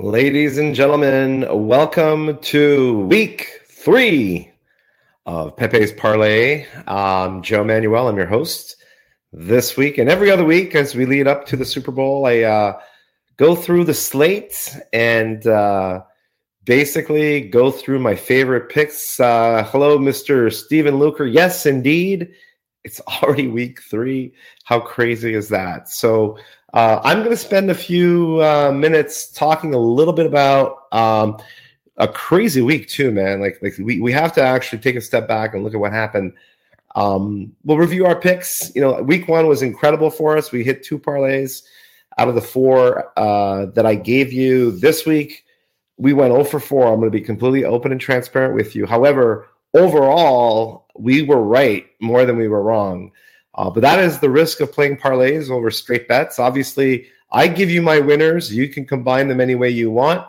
Ladies and gentlemen, welcome to week three of Peppe's Parlay. Joe Manuel. I'm your host this week and every other week as we lead up to the Super Bowl. I uh, go through the slate and uh, basically go through my favorite picks. Uh, hello, Mr. Stephen Luker. Yes, indeed. It's already week three. How crazy is that? So, uh, I'm going to spend a few uh, minutes talking a little bit about um, a crazy week too, man. Like, like we, we have to actually take a step back and look at what happened. Um, we'll review our picks. You know, week one was incredible for us. We hit two parlays out of the four uh, that I gave you this week. We went 0 for 4. I'm going to be completely open and transparent with you. However, overall, we were right more than we were wrong. Uh, but that is the risk of playing parlays over straight bets. Obviously, I give you my winners. You can combine them any way you want.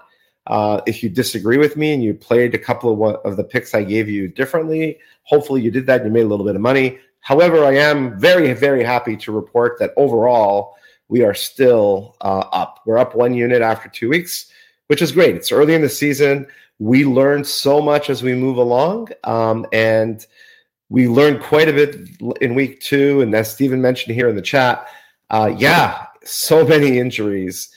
Uh, if you disagree with me and you played a couple of, of the picks I gave you differently, hopefully you did that and you made a little bit of money. However, I am very, very happy to report that overall we are still uh, up. We're up one unit after two weeks, which is great. It's early in the season. We learn so much as we move along. Um, and we learned quite a bit in week two, and as Stephen mentioned here in the chat, uh, yeah, so many injuries,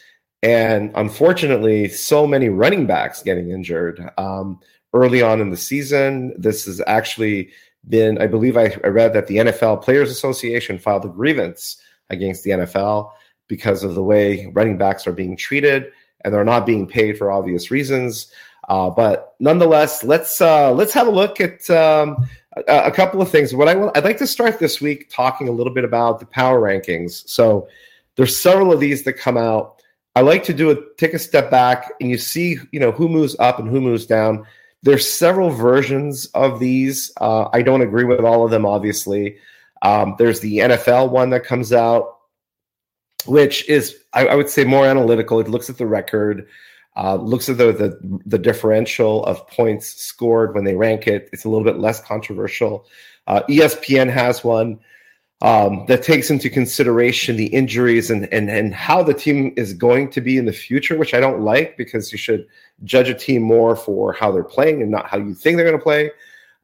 and unfortunately, so many running backs getting injured um, early on in the season. This has actually been, I believe, I, I read that the NFL Players Association filed a grievance against the NFL because of the way running backs are being treated, and they're not being paid for obvious reasons. Uh, but nonetheless, let's uh, let's have a look at um, a, a, couple of things. What I will, I'd like to start this week talking a little bit about the power rankings. So there's several of these that come out. I like to do a take a step back and you see, you know, who moves up and who moves down. There's several versions of these. Uh, I don't agree with all of them, obviously. Um, there's the NFL one that comes out, which is I, I would say more analytical. It looks at the record. Uh, looks at the, the, the differential of points scored when they rank it. It's a little bit less controversial. Uh, ESPN has one um, that takes into consideration the injuries and, and and how the team is going to be in the future, which I don't like because you should judge a team more for how they're playing and not how you think they're going to play.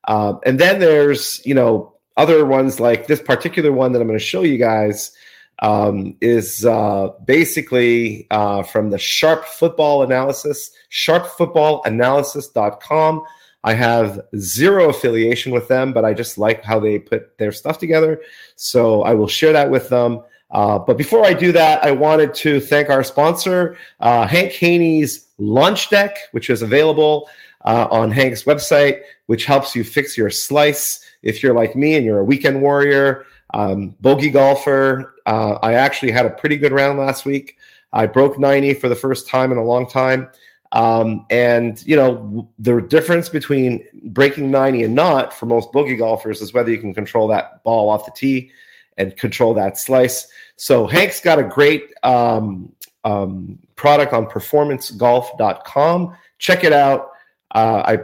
Um, and then there's you know other ones like this particular one that I'm going to show you guys um, is uh, basically uh, from the Sharp Football Analysis, sharpfootballanalysis.com. I have zero affiliation with them, but I just like how they put their stuff together. So I will share that with them. Uh, but before I do that, I wanted to thank our sponsor, uh, Hank Haney's Launch Deck, which is available uh, on Hank's website, which helps you fix your slice if you're like me and you're a weekend warrior um, bogey golfer. Uh, I actually had a pretty good round last week. I broke 90 for the first time in a long time. Um, and, you know, the difference between breaking 90 and not for most bogey golfers is whether you can control that ball off the tee and control that slice. So Hank's got a great um, um, product on performancegolf.com. Check it out. Uh, I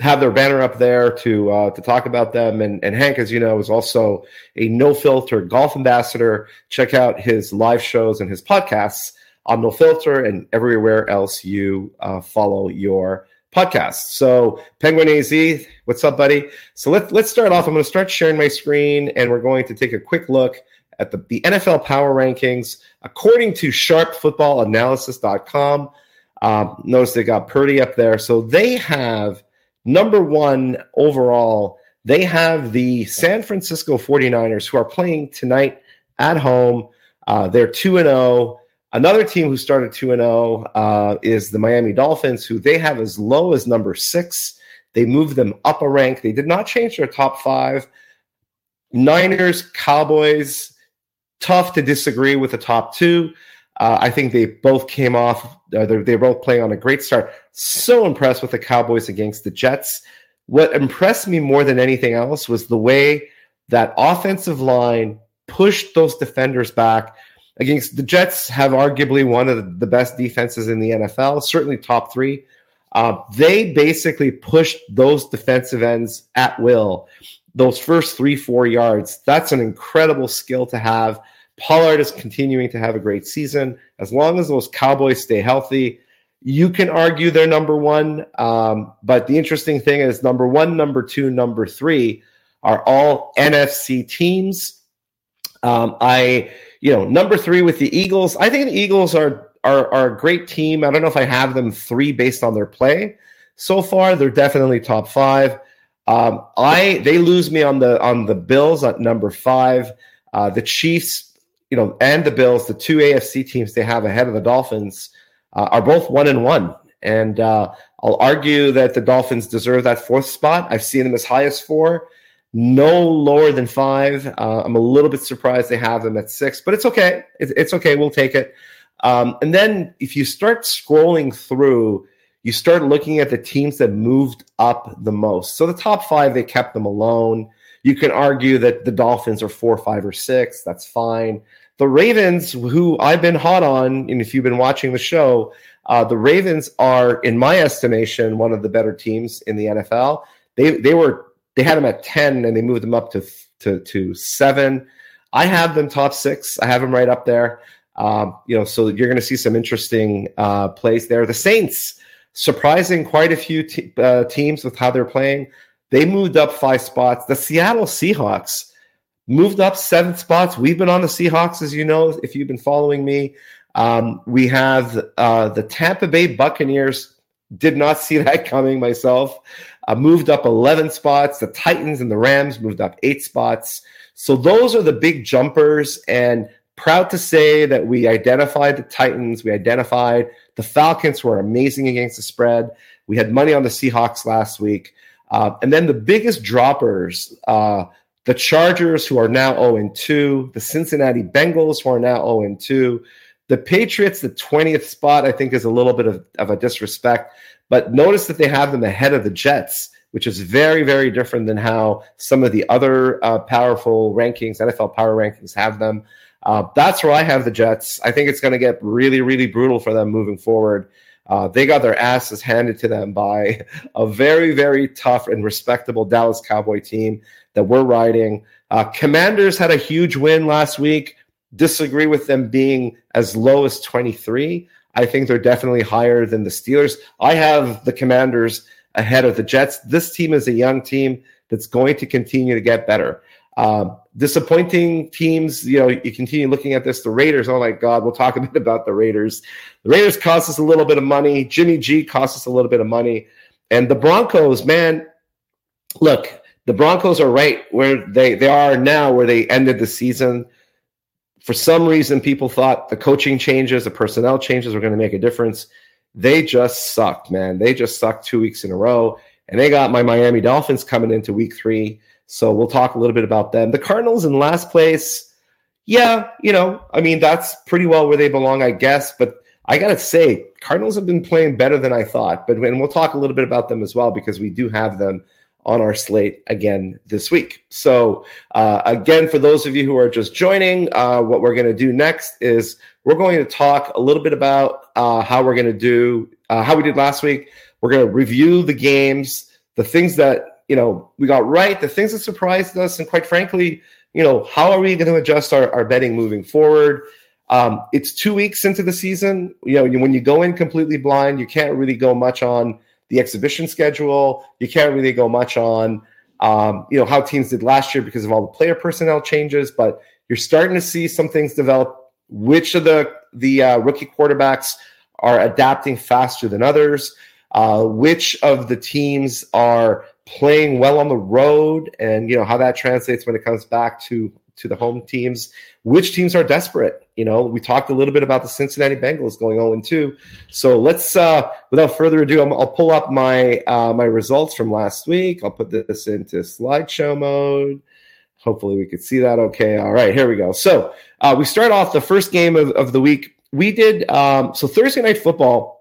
have their banner up there to uh, to talk about them. And, and Hank, as you know, is also a no filter golf ambassador. Check out his live shows and his podcasts on No Filter and everywhere else you uh, follow your podcast. So Penguin AZ, what's up, buddy? So let's let's start off. I'm going to start sharing my screen, and we're going to take a quick look at the, the NFL power rankings according to SharpFootballAnalysis.com. Um, notice they got Purdy up there, so they have Number one overall, they have the San Francisco 49ers who are playing tonight at home. Uh, they're 2 and 0. Another team who started 2 and 0 uh, is the Miami Dolphins, who they have as low as number six. They moved them up a rank. They did not change their top five. Niners, Cowboys, tough to disagree with the top two. Uh, I think they both came off. Uh, they're both playing on a great start. So impressed with the Cowboys against the Jets. What impressed me more than anything else was the way that offensive line pushed those defenders back against the Jets. Have arguably one of the best defenses in the NFL, certainly top three. Uh, they basically pushed those defensive ends at will. Those first three, four yards. That's an incredible skill to have Pollard is continuing to have a great season. As long as those Cowboys stay healthy, You can argue they're number one, um, but the interesting thing is number one, number two, number three are all NFC teams. Um, I, you know, number three with the Eagles. I think the Eagles are, are are a great team. I don't know if I have them three based on their play so far. They're definitely top five. Um, I they lose me on the on the Bills at number five. Uh, the Chiefs, you know, and the Bills, the two AFC teams they have ahead of the Dolphins, uh, are both one and one. And uh, I'll argue that the Dolphins deserve that fourth spot. I've seen them as high as four, no lower than five. Uh, I'm a little bit surprised they have them at six, but it's okay. It's, it's okay. We'll take it. Um, and then if you start scrolling through you start looking at the teams that moved up the most. So the top five, they kept them alone. You can argue that the Dolphins are four, five, or six. That's fine. The Ravens, who I've been hot on, and if you've been watching the show, uh, the Ravens are, in my estimation, one of the better teams in the NFL. They they were they had them at ten, and they moved them up to to to seven. I have them top six. I have them right up there. Um, you know, so you're going to see some interesting uh, plays there. The Saints surprising quite a few uh, teams with how they're playing. They moved up five spots. The Seattle Seahawks moved up seven spots. We've been on the Seahawks, as you know, if you've been following me. Um, we have uh, the Tampa Bay Buccaneers. Did not see that coming myself. Uh, moved up 11 spots. The Titans and the Rams moved up eight spots. So those are the big jumpers. And proud to say that we identified the Titans. We identified the Falcons, who are amazing against the spread. We had money on the Seahawks last week. Uh, and then the biggest droppers, uh, the Chargers, who are now 0 2, the Cincinnati Bengals, who are now 0 2. The Patriots, the 20th spot, I think is a little bit of, of a disrespect. But notice that they have them ahead of the Jets, which is very, very different than how some of the other uh, powerful rankings, NFL power rankings, have them. Uh, that's where I have the Jets. I think it's going to get really, really brutal for them moving forward. Uh, they got their asses handed to them by a very, very tough and respectable Dallas Cowboy team that we're riding. Uh, Commanders had a huge win last week. Disagree with them being as low as 23. I think they're definitely higher than the Steelers. I have the Commanders ahead of the Jets. This team is a young team that's going to continue to get better. Uh, disappointing teams, you know, you continue looking at this. The Raiders, oh my God, we'll talk a bit about the Raiders. The Raiders cost us a little bit of money. Jimmy G cost us a little bit of money. And the Broncos, man, look, the Broncos are right where they, they are now, where they ended the season. For some reason, people thought the coaching changes, the personnel changes were going to make a difference. They just sucked, man. They just sucked two weeks in a row. And they got my Miami Dolphins coming into week three so we'll talk a little bit about them. The Cardinals in last place, yeah, you know, I mean, that's pretty well where they belong, I guess. But I got to say, Cardinals have been playing better than I thought. But and we'll talk a little bit about them as well because we do have them on our slate again this week. So, uh, again, for those of you who are just joining, uh, what we're going to do next is we're going to talk a little bit about uh, how we're going to do, uh, how we did last week. We're going to review the games, the things that you know we got right, the things that surprised us, and quite frankly, you know, how are we going to adjust our, our betting moving forward? Um, it's two weeks into the season. You know, when you go in completely blind, you can't really go much on the exhibition schedule. You can't really go much on, um, you know, how teams did last year because of all the player personnel changes. But you're starting to see some things develop. Which of the the uh, rookie quarterbacks are adapting faster than others? Uh, which of the teams are playing well on the road and you know how that translates when it comes back to to the home teams which teams are desperate. You know we talked a little bit about the cincinnati bengals going 0 2 so let's uh without further ado i will pull up my uh my results from last week. I'll put this into slideshow mode. Hopefully we could see that okay. All right here we go. So uh we start off the first game of, of the week. We did um so thursday night football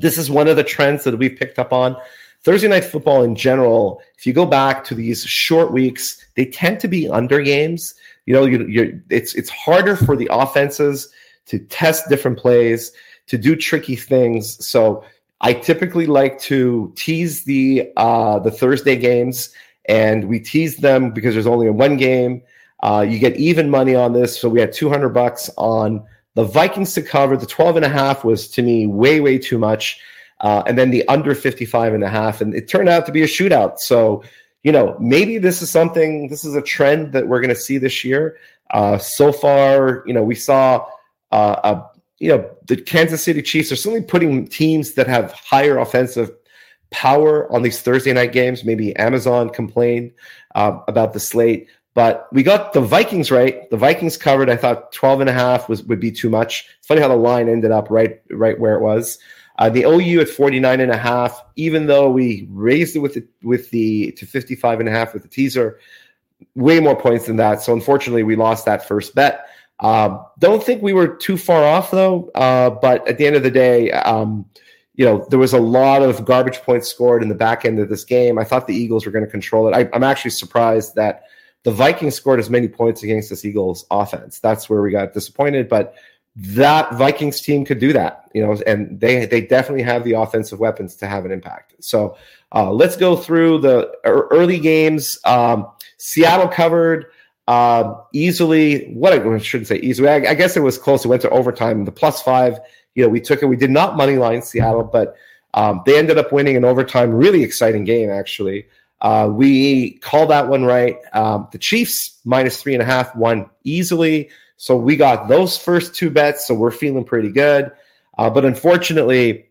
this is one of the trends that we've picked up on Thursday night football in general, if you go back to these short weeks, they tend to be under games. You know, you, it's it's harder for the offenses to test different plays, to do tricky things. So I typically like to tease the uh, the Thursday games, and we tease them because there's only one game. Uh, you get even money on this, so we had 200 bucks on The Vikings to cover, the 12 and a half was to me way, way too much. Uh, and then the under 55 and a half. And it turned out to be a shootout. So, you know, maybe this is something, this is a trend that we're going to see this year. Uh, so far, you know, we saw, uh, a, you know, the Kansas City Chiefs are certainly putting teams that have higher offensive power on these Thursday night games. Maybe Amazon complained uh, about the slate. But we got the Vikings right. The Vikings covered. I thought 12 and a half was would be too much. It's funny how the line ended up right right where it was. Uh, the OU at 49 and a half, even though we raised it with the with the to 55 and a half with the teaser, way more points than that. So unfortunately, we lost that first bet. Um, don't think we were too far off though. Uh, but at the end of the day, um, you know, there was a lot of garbage points scored in the back end of this game. I thought the Eagles were going to control it. I, I'm actually surprised that the Vikings scored as many points against this Eagles offense. That's where we got disappointed, but that Vikings team could do that, you know, and they they definitely have the offensive weapons to have an impact. So uh, let's go through the early games. Um, Seattle covered uh, easily. What I shouldn't say easily. I, I, guess it was close. It went to overtime. The plus five. You know, we took it. We did not money line Seattle, but um, they ended up winning an overtime. Really exciting game, actually. Uh, we called that one right. Um, the Chiefs minus three and a half won easily. So we got those first two bets. So we're feeling pretty good. Uh, but unfortunately,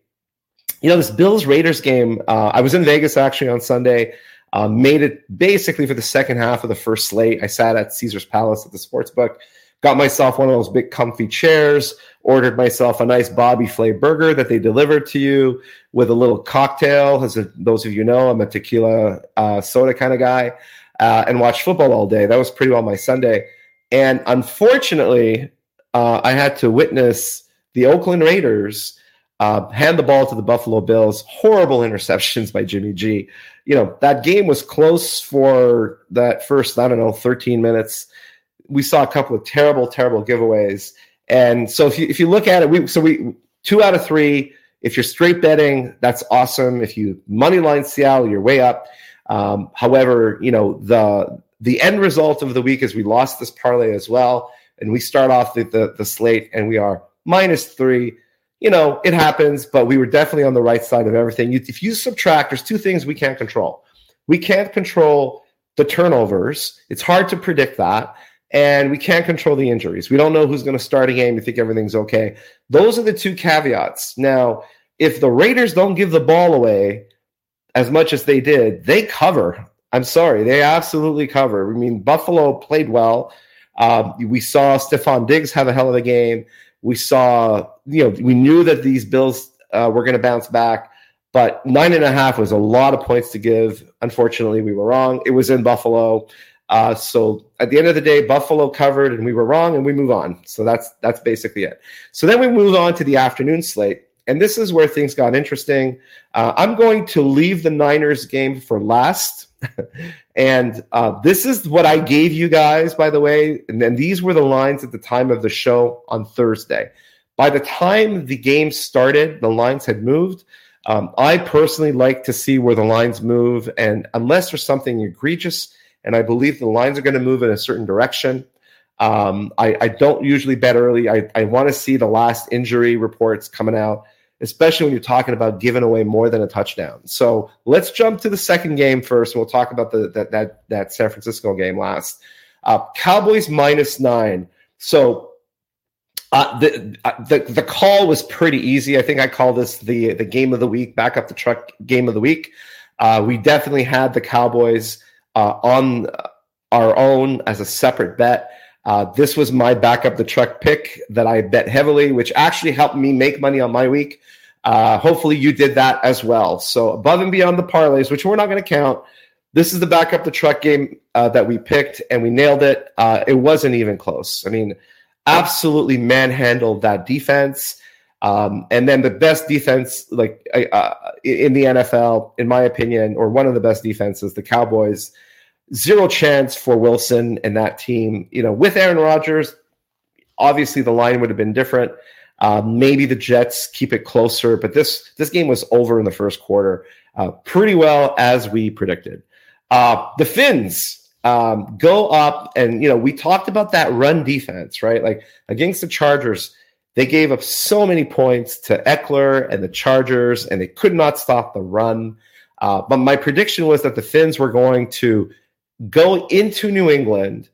you know, this Bills Raiders game, uh, I was in Vegas actually on Sunday, uh, made it basically for the second half of the first slate. I sat at Caesar's Palace at the sports book, got myself one of those big comfy chairs, ordered myself a nice Bobby Flay burger that they delivered to you with a little cocktail. As a, those of you know, I'm a tequila uh, soda kind of guy, uh, and watched football all day. That was pretty well my Sunday. And unfortunately, uh, I had to witness the Oakland Raiders uh, hand the ball to the Buffalo Bills. Horrible interceptions by Jimmy G. You know, that game was close for that first, I don't know, 13 minutes. We saw a couple of terrible, terrible giveaways. And so if you if you look at it, we so we two out of three. If you're straight betting, that's awesome. If you money line Seattle, you're way up. Um, however, you know the the end result of the week is we lost this parlay as well, and we start off the, the, the slate and we are minus three. You know, it happens, but we were definitely on the right side of everything. You, if you subtract, there's two things we can't control. We can't control the turnovers. It's hard to predict that. And we can't control the injuries. We don't know who's going to start a game. You think everything's okay. Those are the two caveats. Now, if the Raiders don't give the ball away as much as they did, they cover. I'm sorry, they absolutely cover. I mean, Buffalo played well. Uh, we saw Stefon Diggs have a hell of a game. We saw, you know, we knew that these Bills uh, were going to bounce back, but nine and a half was a lot of points to give. Unfortunately, we were wrong. It was in Buffalo. Uh, so at the end of the day, Buffalo covered, and we were wrong, and we move on. So that's that's basically it. So then we move on to the afternoon slate, and this is where things got interesting. Uh, I'm going to leave the Niners game for last and uh, this is what I gave you guys, by the way. And then these were the lines at the time of the show on Thursday. By the time the game started, the lines had moved. Um, I personally like to see where the lines move. And unless there's something egregious, and I believe the lines are going to move in a certain direction, um, I, I, don't usually bet early. I, I want to see the last injury reports coming out especially when you're talking about giving away more than a touchdown. So let's jump to the second game first, and we'll talk about the that that, that San Francisco game last. Uh, Cowboys minus nine. So uh, the, uh, the the call was pretty easy. I think I call this the the game of the week, back up the truck game of the week. Uh, we definitely had the Cowboys uh, on our own as a separate bet. Uh, this was my backup the truck pick that I bet heavily, which actually helped me make money on my week. Uh, hopefully, you did that as well. So, above and beyond the parlays, which we're not going to count, this is the backup the truck game uh, that we picked, and we nailed it. Uh, it wasn't even close. I mean, absolutely manhandled that defense. Um, and then the best defense, like uh, in the NFL, in my opinion, or one of the best defenses, the Cowboys zero chance for Wilson and that team. You know, with Aaron Rodgers, obviously the line would have been different. Uh, maybe the Jets keep it closer, but this this game was over in the first quarter, uh, pretty well as we predicted. Uh, the Finns um, go up, and you know we talked about that run defense, right? Like against the Chargers, They gave up so many points to Ekeler and the Chargers, and they could not stop the run. Uh, but my prediction was that the Finns were going to go into New England.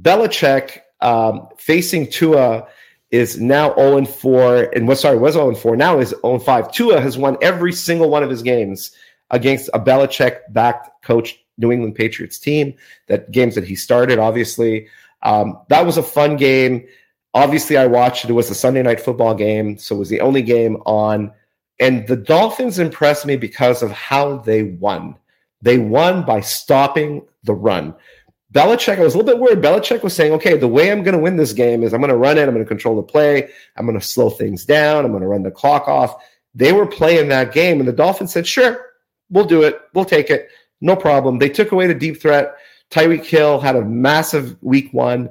Belichick um, facing Tua is now 0 4, and what sorry was 0 4 now is 0 5. Tua has won every single one of his games against a Belichick backed coach New England Patriots team. That games that he started, obviously. Um, that was a fun game. Obviously, I watched it. It was a Sunday night football game, so it was the only game on. And the Dolphins impressed me because of how they won. They won by stopping the run. Belichick, I was a little bit worried. Belichick was saying, okay, the way I'm going to win this game is I'm going to run it. I'm going to control the play. I'm going to slow things down. I'm going to run the clock off. They were playing that game, and the Dolphins said, sure, we'll do it. We'll take it. No problem. They took away the deep threat. Tyreek Hill had a massive week one,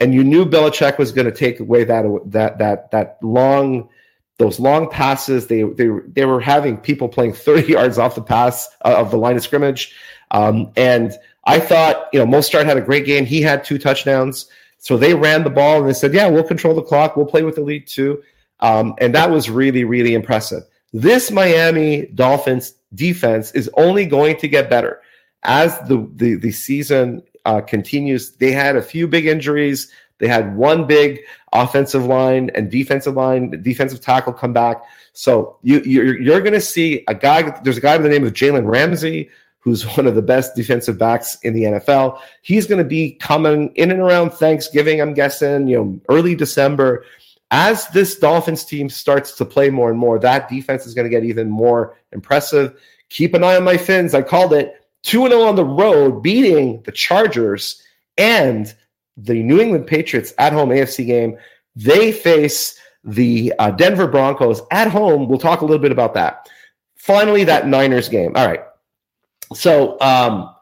and you knew Belichick was going to take away that that that that long those long passes. They they they were having people playing 30 yards off the pass uh, of the line of scrimmage, um, and I thought you know Mostert had a great game. He had two touchdowns, so they ran the ball and they said, yeah, we'll control the clock. We'll play with the lead too, um, and that was really really impressive. This Miami Dolphins defense is only going to get better as the the, the season uh, continues. They had a few big injuries. They had one big offensive line and defensive line, defensive tackle come back. So you you're, you're going to see a guy. There's a guy by the name of Jalen Ramsey who's one of the best defensive backs in the NFL. He's going to be coming in and around Thanksgiving, I'm guessing, you know, early December as this Dolphins team starts to play more and more, that defense is going to get even more impressive. Keep an eye on my fins. I called it 2 0 on the road, beating the Chargers and the New England Patriots at home AFC game. They face the uh, Denver Broncos at home. We'll talk a little bit about that. Finally, that Niners game. All right. So, um,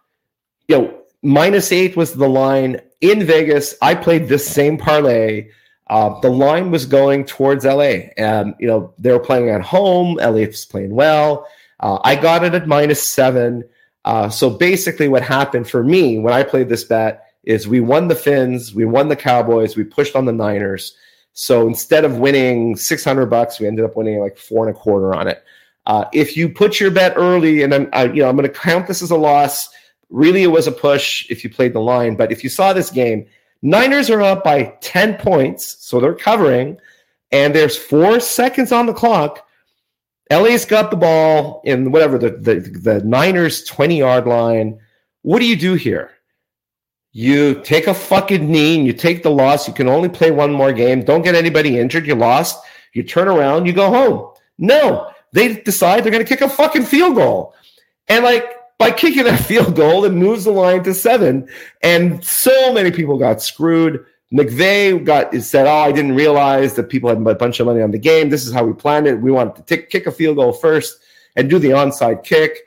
you know, minus eight was the line in Vegas. I played this same parlay uh, the line was going towards LA, and you know they were playing at home. LA was playing well. Uh, I got it at minus seven. Uh, so basically, what happened for me when I played this bet is we won the Finns, we won the Cowboys, we pushed on the Niners. So instead of winning six hundred bucks, we ended up winning like four and a quarter on it. Uh, if you put your bet early, and then you know I'm going to count this as a loss. Really, it was a push if you played the line, but if you saw this game Niners are up by 10 points, so they're covering, and there's four seconds on the clock. LA's got the ball in whatever the, the, the Niners 20 yard line. What do you do here? You take a fucking knee and you take the loss. You can only play one more game. Don't get anybody injured. You lost. You turn around, you go home. No, they decide they're going to kick a fucking field goal. And like, by kicking that field goal, it moves the line to seven. And so many people got screwed. McVay got said, "Oh, I didn't realize that people had a bunch of money on the game. This is how we planned it. We wanted to kick a field goal first and do the onside kick."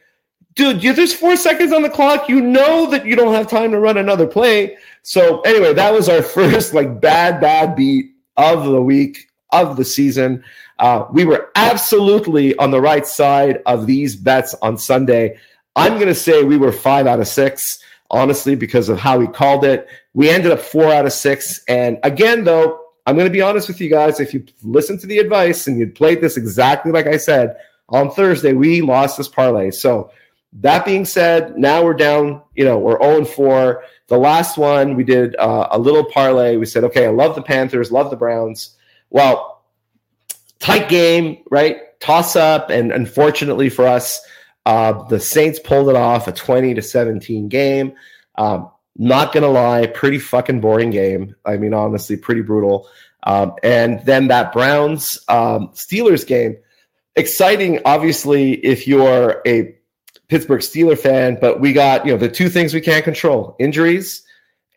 Dude, you, there's four seconds on the clock. You know that you don't have time to run another play. So anyway, that was our first like bad, bad beat of the week of the season. Uh, we were absolutely on the right side of these bets on Sunday. I'm going to say we were five out of six, honestly, because of how we called it. We ended up four out of six. And again, though, I'm going to be honest with you guys. If you listen to the advice and you played this exactly like I said on Thursday, we lost this parlay. So that being said, now we're down, you know, we're 0 4. The last one, we did uh, a little parlay. We said, okay, I love the Panthers, love the Browns. Well, tight game, right? Toss up. And unfortunately for us, uh, the Saints pulled it off a 20 to 17 game. Um, not to lie, pretty fucking boring game. I mean, honestly, pretty brutal. Um, and then that Browns um, Steelers game, exciting, obviously, if you're a Pittsburgh Steeler fan, but we got, you know, the two things we can't control injuries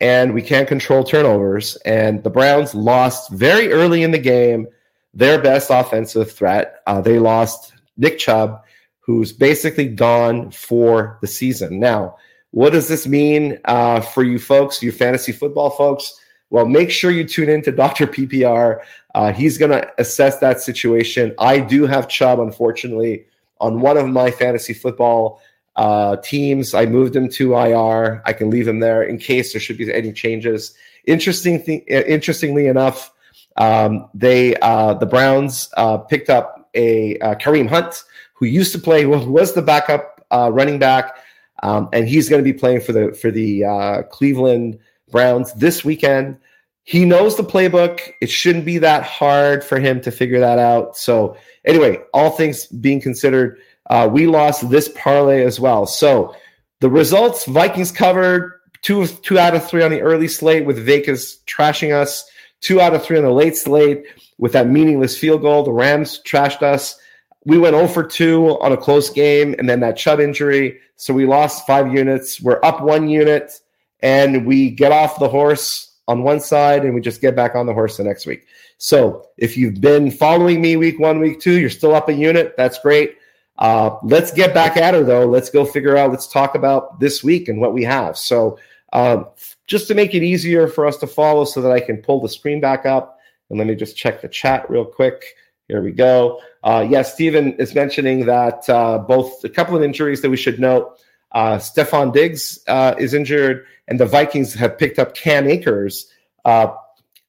and we can't control turnovers. And the Browns lost very early in the game their best offensive threat. Uh, they lost Nick Chubb who's basically gone for the season. Now, what does this mean uh, for you folks, you fantasy football folks? Well, make sure you tune in to Dr. PPR. Uh, he's going to assess that situation. I do have Chubb, unfortunately, on one of my fantasy football uh, teams. I moved him to IR. I can leave him there in case there should be any changes. Interesting, th- interestingly enough, Um, they uh, the Browns uh, picked up a uh, Kareem Hunt who used to play, who was the backup uh, running back, um, and he's going to be playing for the for the uh, Cleveland Browns this weekend. He knows the playbook. It shouldn't be that hard for him to figure that out. So anyway, all things being considered, uh, we lost this parlay as well. So the results: Vikings covered two two out of three on the early slate with Vegas trashing us. Two out of three on the late slate with that meaningless field goal. The Rams trashed us. We went 0 for 2 on a close game and then that Chubb injury. So we lost five units. We're up one unit and we get off the horse on one side and we just get back on the horse the next week. So if you've been following me week one, week two, you're still up a unit. That's great. Uh, let's get back at her though. Let's go figure out, let's talk about this week and what we have. So um, just to make it easier for us to follow so that I can pull the screen back up. And let me just check the chat real quick. Here we go. Uh, yes, yeah, Stephen is mentioning that uh, both a couple of injuries that we should note. Uh, Stefon Diggs uh, is injured, and the Vikings have picked up Cam Akers. Uh,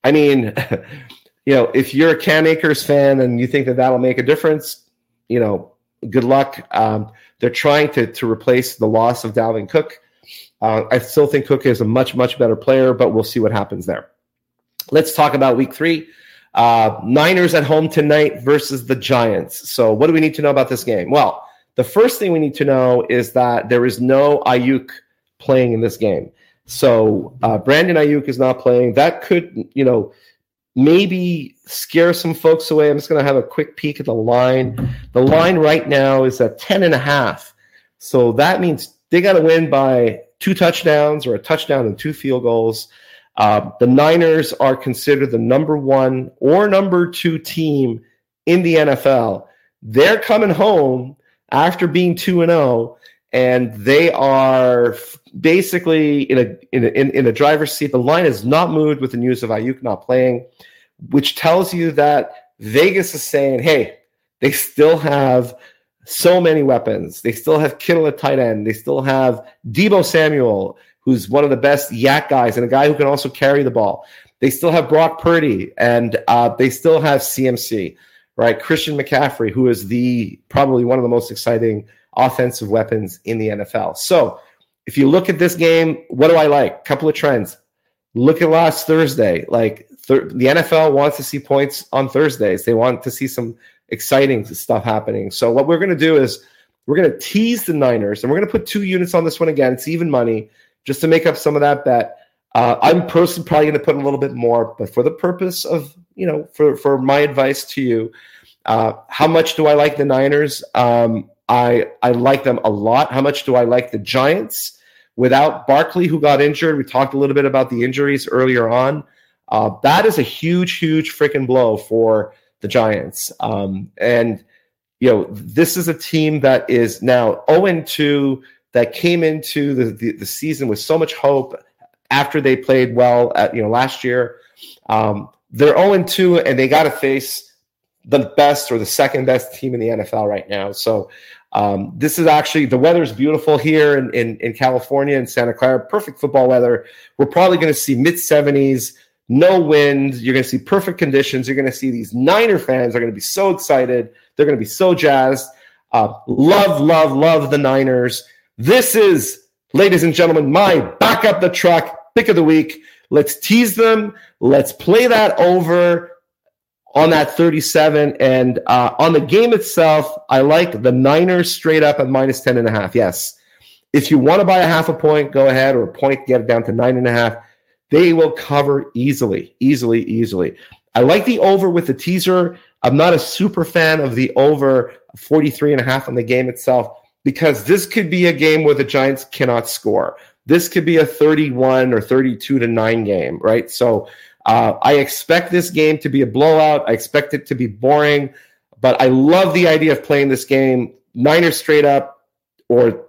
I mean, you know, if you're a Cam Akers fan and you think that that'll make a difference, you know, good luck. Um, they're trying to to replace the loss of Dalvin Cook. Uh, I still think Cook is a much, much better player, but we'll see what happens there. Let's talk about week three. Uh, Niners at home tonight versus the Giants. So, what do we need to know about this game? Well, the first thing we need to know is that there is no Aiyuk playing in this game. So, uh, Brandon Aiyuk is not playing. That could, you know, maybe scare some folks away. I'm just going to have a quick peek at the line. The line right now is at 10 and a half. So that means they got to win by two touchdowns or a touchdown and two field goals. Uh, the Niners are considered the number one or number two team in the NFL. They're coming home after being 2 and 0 and they are basically in a, in a in, in a driver's seat. The line has not moved with the news of Aiyuk not playing, which tells you that Vegas is saying, "Hey, they still have so many weapons. They still have Kittle at tight end. They still have Deebo Samuel, who's one of the best YAC guys and a guy who can also carry the ball. They still have Brock Purdy, and uh, they still have CMC, right? Christian McCaffrey, who is the probably one of the most exciting offensive weapons in the NFL. So, if you look at this game, what do I like? Couple of trends. Look at last Thursday. Like th- the NFL wants to see points on Thursdays. They want to see some exciting stuff happening. So what we're going to do is we're going to tease the Niners, and we're going to put two units on this one again. It's even money just to make up some of that bet. Uh, I'm personally probably going to put a little bit more, but for the purpose of you know, for for my advice to you, uh, how much do I like the Niners? Um, I I like them a lot. How much do I like the Giants? Without Barkley, who got injured, we talked a little bit about the injuries earlier on. Uh, that is a huge, huge freaking blow for the Giants. Um, and you know, this is a team that is now 0 2 that came into the, the, the, season with so much hope after they played well at you know last year. Um, they're 0 2 and they got to face the best or the second best team in the NFL right now. So um, this is actually the weather is beautiful here in, in, in California and Santa Clara. Perfect football weather. We're probably going to see mid 70s no wind. You're going to see perfect conditions. You're going to see these Niner fans are going to be so excited. They're going to be so jazzed. Uh, love, love, love the Niners. This is, ladies and gentlemen, my back up the truck pick of the week. Let's tease them. Let's play that over on that 37. And uh, on the game itself, I like the Niners straight up at minus 10 and a half. Yes. If you want to buy a half a point, go ahead, or a point, get it down to nine and a half. They will cover easily, easily, easily. I like the over with the teaser. I'm not a super fan of the over 43 and a half on the game itself because this could be a game where the Giants cannot score. This could be a 31 or 32 to 9 game, right? So uh, I expect this game to be a blowout. I expect it to be boring, but I love the idea of playing this game Niners straight up or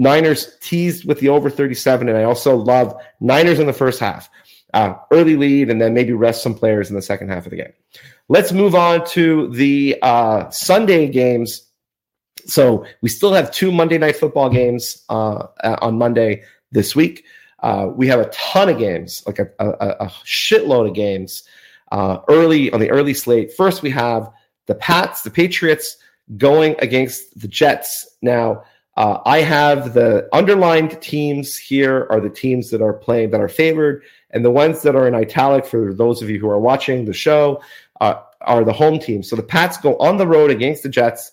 Niners teased with the over 37, and I also love Niners in the first half. Uh, early lead, and then maybe rest some players in the second half of the game. Let's move on to the uh, Sunday games. So we still have two Monday night football games uh, on Monday this week. Uh, we have a ton of games, like a, a, a shitload of games. uh, early on the early slate. First, we have the Pats, the Patriots going against the Jets. Now, uh, I have the underlined teams here are the teams that are playing that are favored, and the ones that are in italic for those of you who are watching the show uh, are the home teams. So the Pats go on the road against the Jets.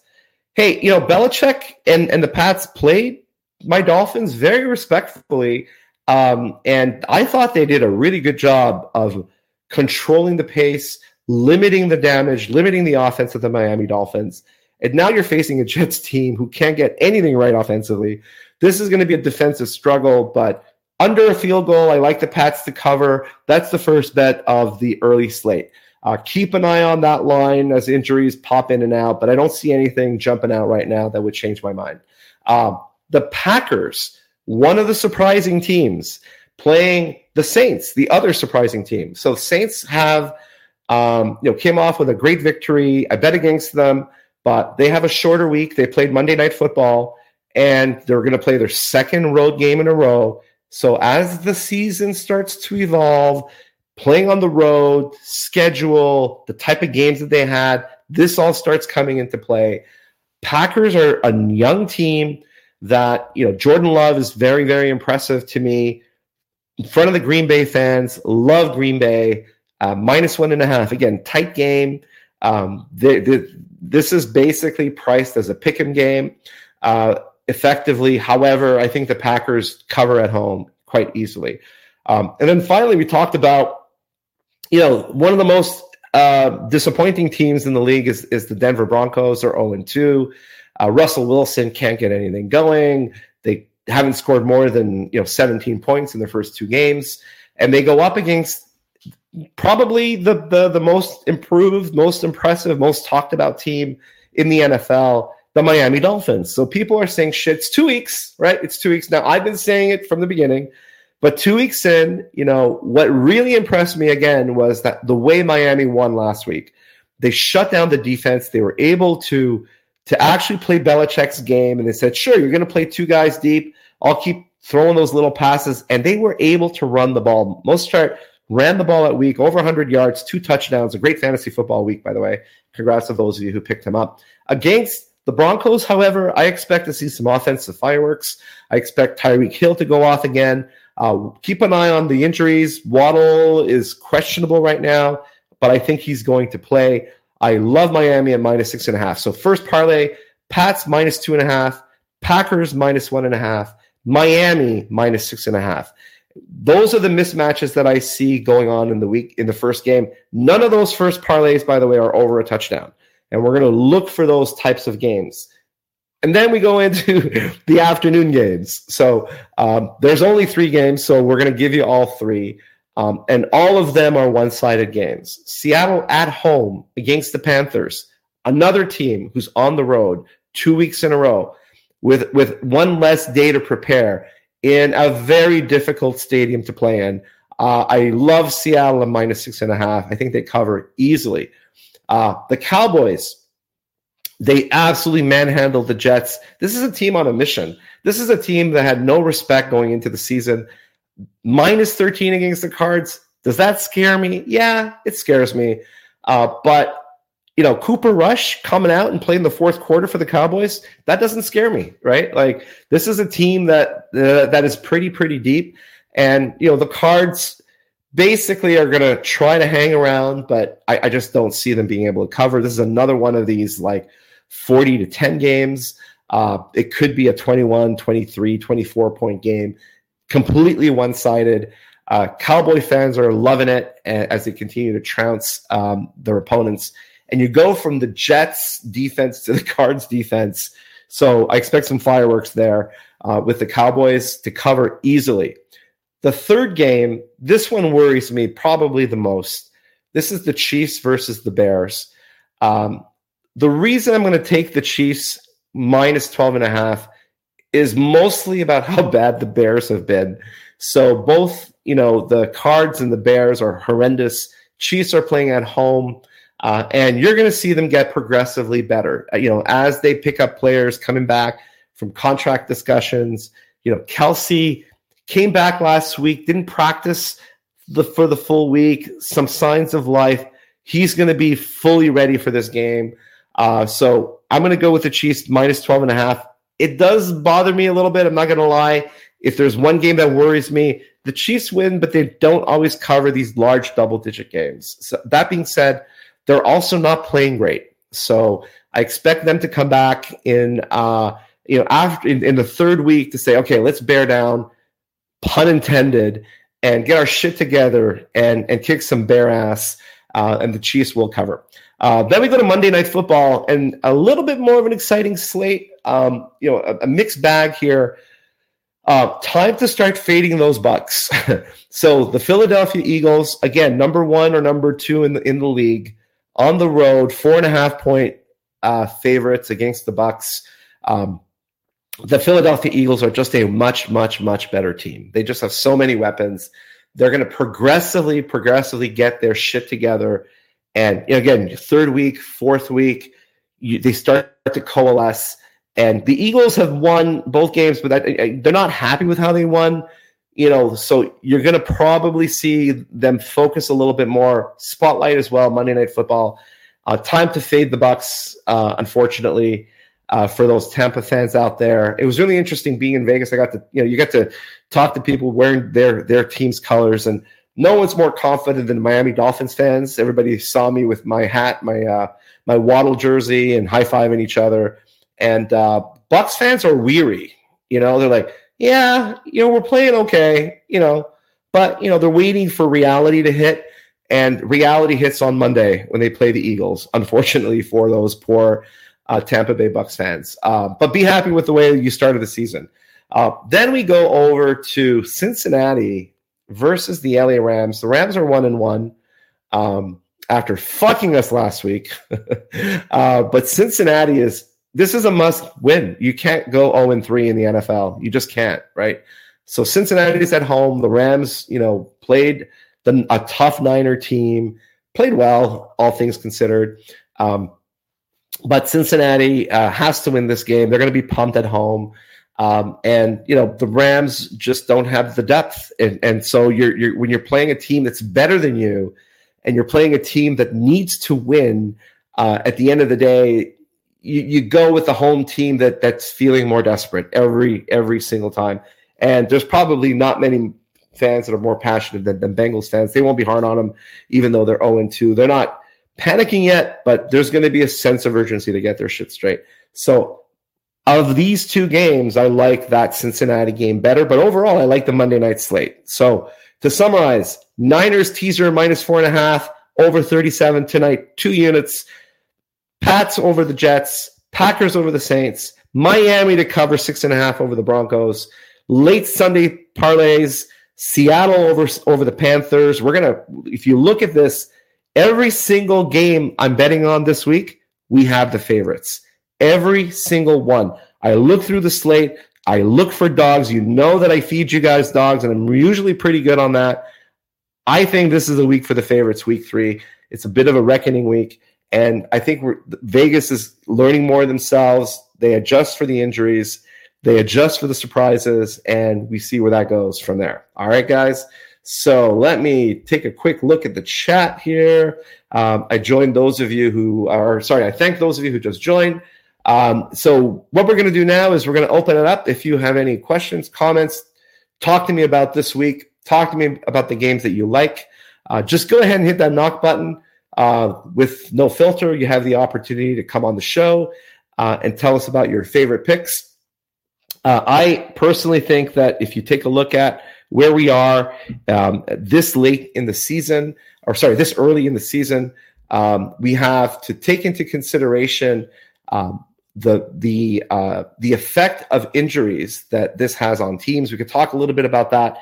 Hey, you know Belichick and and the Pats played my Dolphins very respectfully, um, and I thought they did a really good job of controlling the pace, limiting the damage, limiting the offense of the Miami Dolphins. And now you're facing a Jets team who can't get anything right offensively. This is going to be a defensive struggle, but under a field goal, I like the Pats to cover. That's the first bet of the early slate. Uh, keep an eye on that line as injuries pop in and out, but I don't see anything jumping out right now that would change my mind. Uh, the Packers, one of the surprising teams, playing the Saints, the other surprising team. So Saints have, um, you know, came off with a great victory. I bet against them but they have a shorter week. They played Monday Night Football, and they're going to play their second road game in a row. So as the season starts to evolve, playing on the road, schedule, the type of games that they had, this all starts coming into play. Packers are a young team that, you know, Jordan Love is very, very impressive to me. In front of the Green Bay fans, love Green Bay. Uh, minus one and a half. Again, tight game. Um, they, they, this is basically priced as a pick 'em game. Uh, effectively, however, I think the Packers cover at home quite easily. Um, and then finally, we talked about, you know, one of the most uh, disappointing teams in the league is, is the Denver Broncos. Are 0 2. Uh, Russell Wilson can't get anything going. They haven't scored more than you know 17 points in their first two games, and they go up against probably the, the the most improved, most impressive, most talked about team in the NFL, the Miami Dolphins. So people are saying shit. It's two weeks, right? It's two weeks now. I've been saying it from the beginning, but two weeks in, you know, what really impressed me again was that the way Miami won last week. They shut down the defense. They were able to to actually play Belichick's game, and they said, "Sure, you're going to play two guys deep. I'll keep throwing those little passes," and they were able to run the ball. Mostert ran the ball at week, over 100 yards, two touchdowns, a great fantasy football week, by the way. Congrats to those of you who picked him up. Against the Broncos, however, I expect to see some offensive fireworks. I expect Tyreek Hill to go off again. Uh, keep an eye on the injuries. Waddle is questionable right now, but I think he's going to play. I love Miami at minus six and a half. So first parlay, Pats minus two and a half, Packers minus one and a half, Miami minus six and a half those are the mismatches that I see going on in the week in the first game. None of those first parlays, by the way, are over a touchdown. And we're going to look for those types of games. And then we go into the afternoon games. So um, there's only three games, so we're going to give you all three. Um, and all of them are one sided games. Seattle at home against the Panthers, another team who's on the road two weeks in a row with, with one less day to prepare in a very difficult stadium to play in. Uh, I love Seattle at minus six and a half. I think they cover easily. Uh, the Cowboys, they absolutely manhandled the Jets. This is a team on a mission. This is a team that had no respect going into the season. Minus 13 against the Cards. Does that scare me? Yeah, it scares me. Uh, but you know, Cooper Rush coming out and playing the fourth quarter for the Cowboys, that doesn't scare me, right? Like this is a team that uh, that is pretty pretty deep, and you know the Cards basically are going to try to hang around, but I, I, just don't see them being able to cover. This is another one of these like 40 to 10 games. Uh, it could be a 21, 23, 24 point game, completely one sided. Uh, Cowboy fans are loving it as they continue to trounce um, their opponents and you go from the Jets defense to the Cards defense. So I expect some fireworks there uh, with the Cowboys to cover easily. The third game, this one worries me probably the most. This is the Chiefs versus the Bears. Um, the reason I'm going to take the Chiefs minus 12 and a half is mostly about how bad the Bears have been. So both, you know, the Cards and the Bears are horrendous. Chiefs are playing at home. Uh, and you're going to see them get progressively better. Uh, you know, as they pick up players coming back from contract discussions. You know, Kelce came back last week, didn't practice the for the full week, some signs of life. He's going to be fully ready for this game. Uh, so I'm going to go with the Chiefs minus 12 and a half. It does bother me a little bit. I'm not going to lie. If there's one game that worries me, the Chiefs win, but they don't always cover these large double digit games. So that being said, they're also not playing great. So I expect them to come back in, uh, you know, after in, in the third week to say, okay, let's bear down, pun intended, and get our shit together and and kick some bare ass. Uh, and the Chiefs will cover. Uh, then we go to Monday Night Football and a little bit more of an exciting slate. Um, you know, a, a, mixed bag here. Uh, time to start fading those bucks. so the Philadelphia Eagles, again, number one or number two in the in the league, on the road, four and a half point uh, favorites against the Bucks. Um, the Philadelphia Eagles are just a much, much, much better team. They just have so many weapons. They're going to progressively, progressively get their shit together. And you know, again, third week, fourth week, you, they start to coalesce. And the Eagles have won both games, but that, they're not happy with how they won. You know, so you're going to probably see them focus a little bit more. Spotlight as well, Monday Night Football. Uh, time to fade the Bucks, uh, unfortunately uh, for those Tampa fans out there. It was really interesting being in Vegas. I got to, you know, you got to talk to people wearing their their team's colors, and no one's more confident than Miami Dolphins fans. Everybody saw me with my hat, my uh, my Waddle jersey, and high fiving each other. And uh, Bucks fans are weary. You know, they're like, yeah, you know, we're playing okay, you know, but you know, they're waiting for reality to hit. And reality hits on Monday when they play the Eagles. Unfortunately for those poor uh, Tampa Bay Bucks fans. Uh, but be happy with the way you started the season. Uh, then we go over to Cincinnati versus the LA Rams. The Rams are one and one um, after fucking us last week. Uh, but Cincinnati is this is a must win. You can't go 0 and 3 in the NFL. You just can't, right? So Cincinnati is at home. The Rams, you know, played the, a tough Niner team, played well, all things considered. Um, but Cincinnati uh, has to win this game. They're going to be pumped at home. Um, and you know the Rams just don't have the depth, and, and so you're, you're when you're playing a team that's better than you, and you're playing a team that needs to win. Uh, at the end of the day, you, you go with the home team that that's feeling more desperate every every single time. And there's probably not many fans that are more passionate than, than Bengals fans. They won't be hard on them, even though they're 0 2. They're not panicking yet, but there's going to be a sense of urgency to get their shit straight. So, of these two games, I like that Cincinnati game better, but overall, I like the Monday night slate. So, to summarize, Niners teaser minus four and a half, over 37 tonight, two units. Pats over the Jets, Packers over the Saints, Miami to cover six and a half over the Broncos. Late Sunday parlays, Seattle over over the Panthers. We're gonna, if you look at this, Every single game I'm betting on this week, we have the favorites. Every single one. I look through the slate. I look for dogs. You know that I feed you guys dogs, and I'm usually pretty good on that. I think this is a week for the favorites, week three. It's a bit of a reckoning week. And I think Vegas is learning more themselves. They adjust for the injuries, they adjust for the surprises, and we see where that goes from there. All right, guys. So let me take a quick look at the chat here. Um, I joined those of you who are sorry. I thank those of you who just joined. Um, so what we're going to do now is we're going to open it up. If you have any questions, comments, talk to me about this week. Talk to me about the games that you like. Uh, just go ahead and hit that knock button. Uh, with no filter, you have the opportunity to come on the show uh, and tell us about your favorite picks. Uh, I personally think that if you take a look at where we are um, this late in the season, or sorry, this early in the season, um, we have to take into consideration um, the the uh, the effect of injuries that this has on teams. We could talk a little bit about that.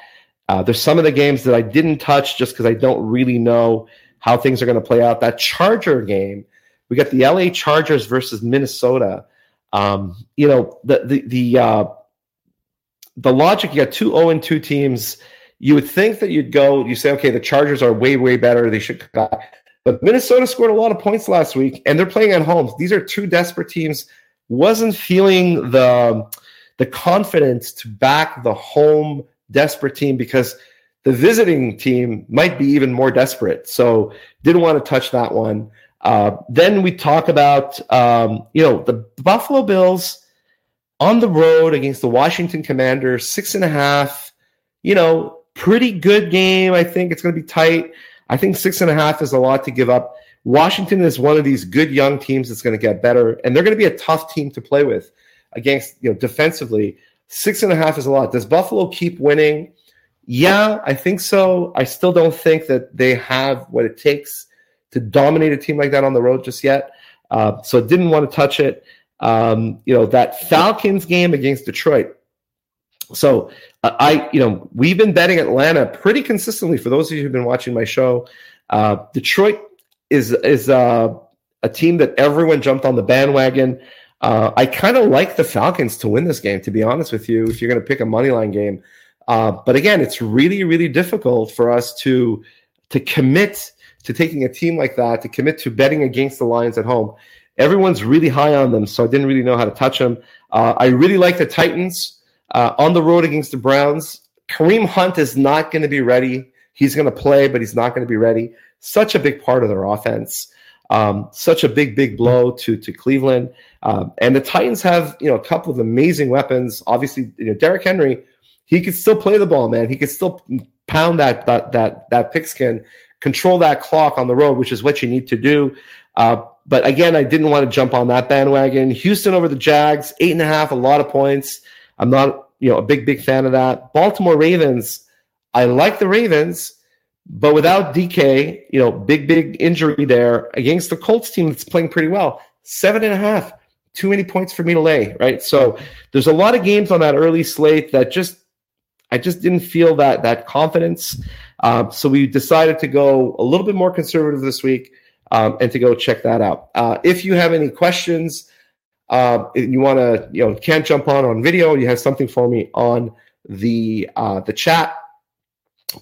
Uh, there's some of the games that I didn't touch just because I don't really know how things are going to play out. That Charger game, we got the LA Chargers versus Minnesota. Um, you know the the the uh, the logic you got two 0 and 2 teams. You would think that you'd go, you say, okay, the Chargers are way, way better. They should come back. But Minnesota scored a lot of points last week, and they're playing at home. These are two desperate teams. Wasn't feeling the the confidence to back the home desperate team because the visiting team might be even more desperate. So didn't want to touch that one. Uh, then we talk about um, you know the Buffalo Bills on the road against the Washington Commanders, six and a half. You know, pretty good game. I think it's going to be tight. I think six and a half is a lot to give up. Washington is one of these good young teams that's going to get better, and they're going to be a tough team to play with against. You know, defensively, six and a half is a lot. Does Buffalo keep winning? Yeah, I think so. I still don't think that they have what it takes to dominate a team like that on the road just yet. Uh, so I didn't want to touch it. Um, you know that Falcons game against Detroit. So uh, I, you know, we've been betting Atlanta pretty consistently. For those of you who've been watching my show, uh, Detroit is is uh, a team that everyone jumped on the bandwagon. Uh, I kind of like the Falcons to win this game, to be honest with you. If you're going to pick a money line game, uh, but again, it's really really difficult for us to to commit to taking a team like that, to commit to betting against the Lions at home. Everyone's really high on them, so I didn't really know how to touch them. Uh, I really like the Titans uh, on the road against the Browns. Kareem Hunt is not going to be ready. He's going to play, but he's not going to be ready. Such a big part of their offense. Um, such a big, big blow to to Cleveland. Um, and the Titans have you know a couple of amazing weapons. Obviously, you know Derrick Henry, he could still play the ball, man. He could still pound that that that that pigskin control that clock on the road, which is what you need to do. Uh, but again, I didn't want to jump on that bandwagon. Houston over the Jags, eight and a half, a lot of points. I'm not, you know, a big, big fan of that. Baltimore Ravens, I like the Ravens, but without JK, you know, big, big injury there against the Colts team that's playing pretty well. Seven and a half, too many points for me to lay, right? So there's a lot of games on that early slate that just I just didn't feel that that confidence. Um, so we decided to go a little bit more conservative this week um, and to go check that out. Uh, if you have any questions, uh, you want to, you know, can't jump on on video, you have something for me on the uh, the chat.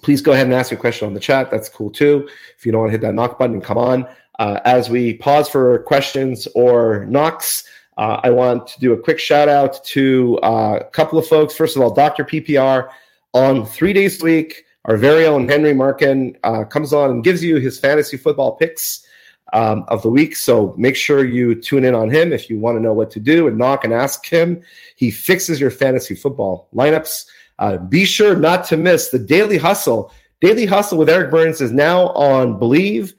Please go ahead and ask your question on the chat. That's cool too. If you don't want to hit that knock button, come on. Uh, as we pause for questions or knocks, uh, I want to do a quick shout out to uh, a couple of folks. First of all, Dr. PPR on three days a week. Our very own Henry Markin uh, comes on and gives you his fantasy football picks um, of the week. So make sure you tune in on him if you want to know what to do and knock and ask him. He fixes your fantasy football lineups. Uh, be sure not to miss the Daily Hustle. Daily Hustle with Eric Burns is now on Bleav.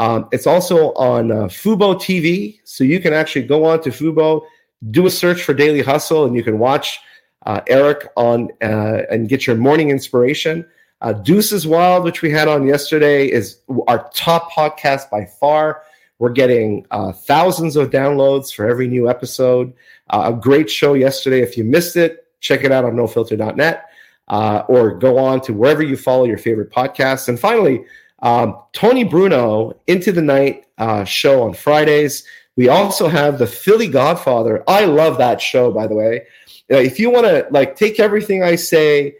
Um, it's also on uh, Fubo TV, so you can actually go on to Fubo, do a search for Daily Hustle, and you can watch uh, Eric on uh, and get your morning inspiration. Uh, Deuces Wild, which we had on yesterday, is our top podcast by far. We're getting uh, thousands of downloads for every new episode. Uh, a great show yesterday. If you missed it, check it out on nofilter.net uh, or go on to wherever you follow your favorite podcasts. And finally, um, Tony Bruno, Into the Night uh, show on Fridays. We also have the Philly Godfather. I love that show, by the way. Uh, if you want to like take everything I say,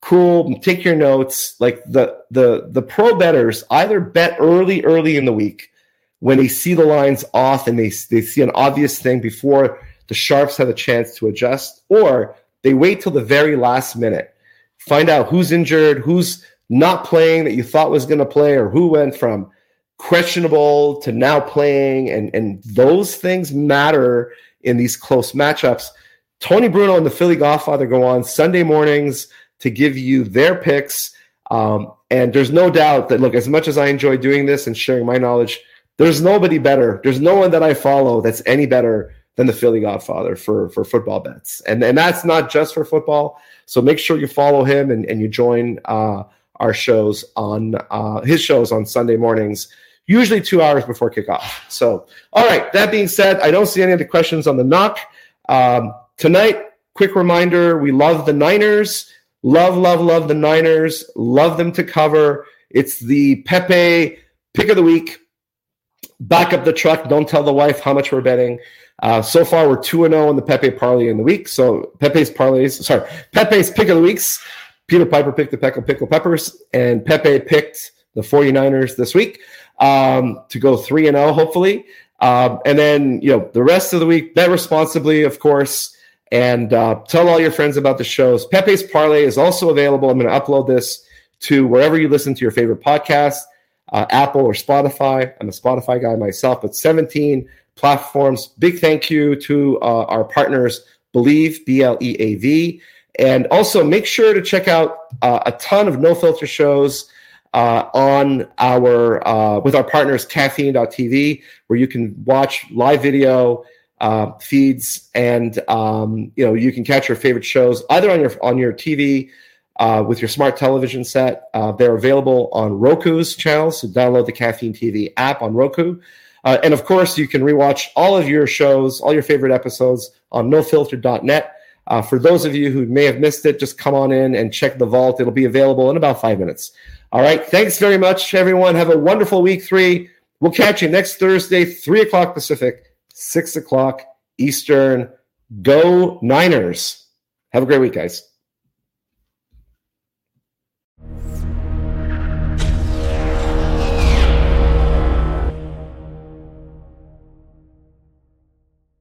cool, take your notes. Like the the the pro betters either bet early, early in the week when they see the lines off and they they see an obvious thing before the sharps have a chance to adjust, or they wait till the very last minute, find out who's injured, who's not playing that you thought was going to play or who went from questionable to now playing and and those things matter in these close matchups. Tony bruno and the philly godfather go on sunday mornings to give you their picks um, and there's no doubt that look as much as i enjoy doing this and sharing my knowledge there's nobody better there's no one that i follow that's any better than the philly godfather for for football bets. And and that's not just for football so make sure you follow him and, and you join uh, our shows on uh, his shows on Sunday mornings, usually two hours before kickoff. So, all right. That being said, I don't see any other questions on the knock um, tonight. Quick reminder: we love the Niners. Love, love, love the Niners. Love them to cover. It's the Peppe pick of the week. Back up the truck. Don't tell the wife how much we're betting. Uh, so far, we're 2 0 in the Peppe parlay in the week. So, Peppe's parlays, sorry, Peppe's pick of the weeks Peter Piper picked the Peckle Pickle Peppers, and Peppe picked the 49ers this week um, to go 3 and 0, hopefully. Um, and then, you know, the rest of the week, bet responsibly, of course, and uh, tell all your friends about the shows. Peppe's Parlay is also available. I'm going to upload this to wherever you listen to your favorite podcast, uh, Apple or Spotify. I'm a Spotify guy myself, but 17 platforms. Big thank you to uh, our partners, Bleav, B L E A V. And also make sure to check out uh, a ton of no filter shows uh, on our uh, with our partners caffeine.tv where you can watch live video uh, feeds and um, you know you can catch your favorite shows either on your on your TV uh, with your smart television set. Uh, they're available on Roku's channels, so download the Caffeine TV app on Roku. Uh, and of course, you can rewatch all of your shows, all your favorite episodes on nofilter.net. Uh, for those of you who may have missed it, just come on in and check the vault. It'll be available in about five minutes. All right. Thanks very much, everyone. Have a wonderful week three. We'll catch you next Thursday, 3 o'clock Pacific, 6 o'clock Eastern. Go Niners. Have a great week, guys.